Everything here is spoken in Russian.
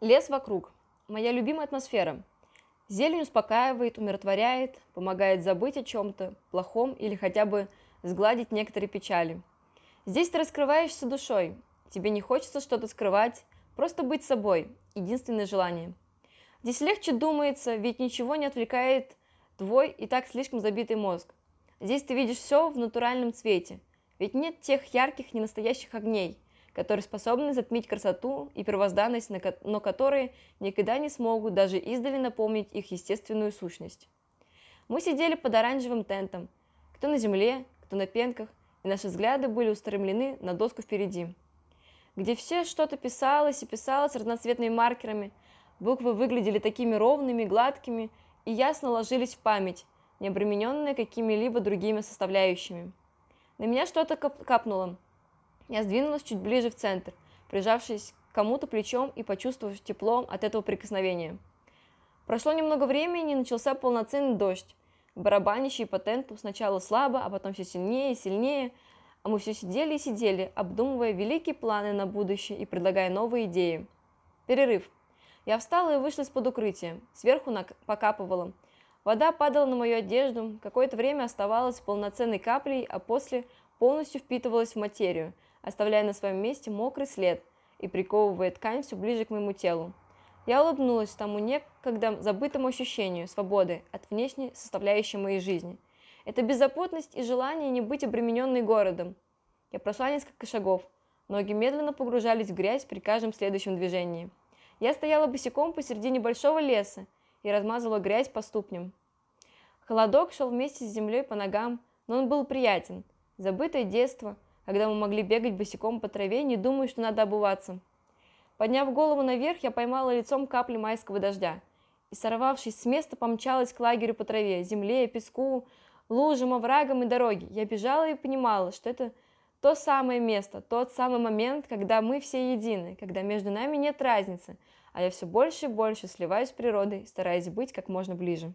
Лес вокруг. Моя любимая атмосфера. Зелень успокаивает, умиротворяет, помогает забыть о чем-то плохом или хотя бы сгладить некоторые печали. Здесь ты раскрываешься душой. Тебе не хочется что-то скрывать, просто быть собой. Единственное желание. Здесь легче думается, ведь ничего не отвлекает твой и так слишком забитый мозг. Здесь ты видишь все в натуральном цвете, ведь нет тех ярких ненастоящих огней – которые способны затмить красоту и первозданность, но которые никогда не смогут даже издали напомнить их естественную сущность. Мы сидели под оранжевым тентом, кто на земле, кто на пенках, и наши взгляды были устремлены на доску впереди, где все что-то писалось и писалось разноцветными маркерами, буквы выглядели такими ровными, гладкими и ясно ложились в память, не обремененные какими-либо другими составляющими. На меня что-то капнуло, я сдвинулась чуть ближе в центр, прижавшись к кому-то плечом и почувствовав тепло от этого прикосновения. Прошло немного времени, и начался полноценный дождь, барабанящий по тенту сначала слабо, а потом все сильнее и сильнее, а мы все сидели и сидели, обдумывая великие планы на будущее и предлагая новые идеи. Перерыв. Я встала и вышла из-под укрытия. Сверху покапывала. Вода падала на мою одежду, какое-то время оставалась полноценной каплей, а после полностью впитывалась в материю – оставляя на своем месте мокрый след и приковывая ткань все ближе к моему телу. Я улыбнулась тому некогда забытому ощущению свободы от внешней составляющей моей жизни. Это беззаботность и желание не быть обремененной городом. Я прошла несколько шагов. Ноги медленно погружались в грязь при каждом следующем движении. Я стояла босиком посередине большого леса и размазывала грязь по ступням. Холодок шел вместе с землей по ногам, но он был приятен. Забытое детство – когда мы могли бегать босиком по траве, не думая, что надо обуваться. Подняв голову наверх, я поймала лицом капли майского дождя и, сорвавшись с места, помчалась к лагерю по траве, земле, песку, лужам, оврагам и дороге. Я бежала и понимала, что это то самое место, тот самый момент, когда мы все едины, когда между нами нет разницы, а я все больше и больше сливаюсь с природой, стараясь быть как можно ближе.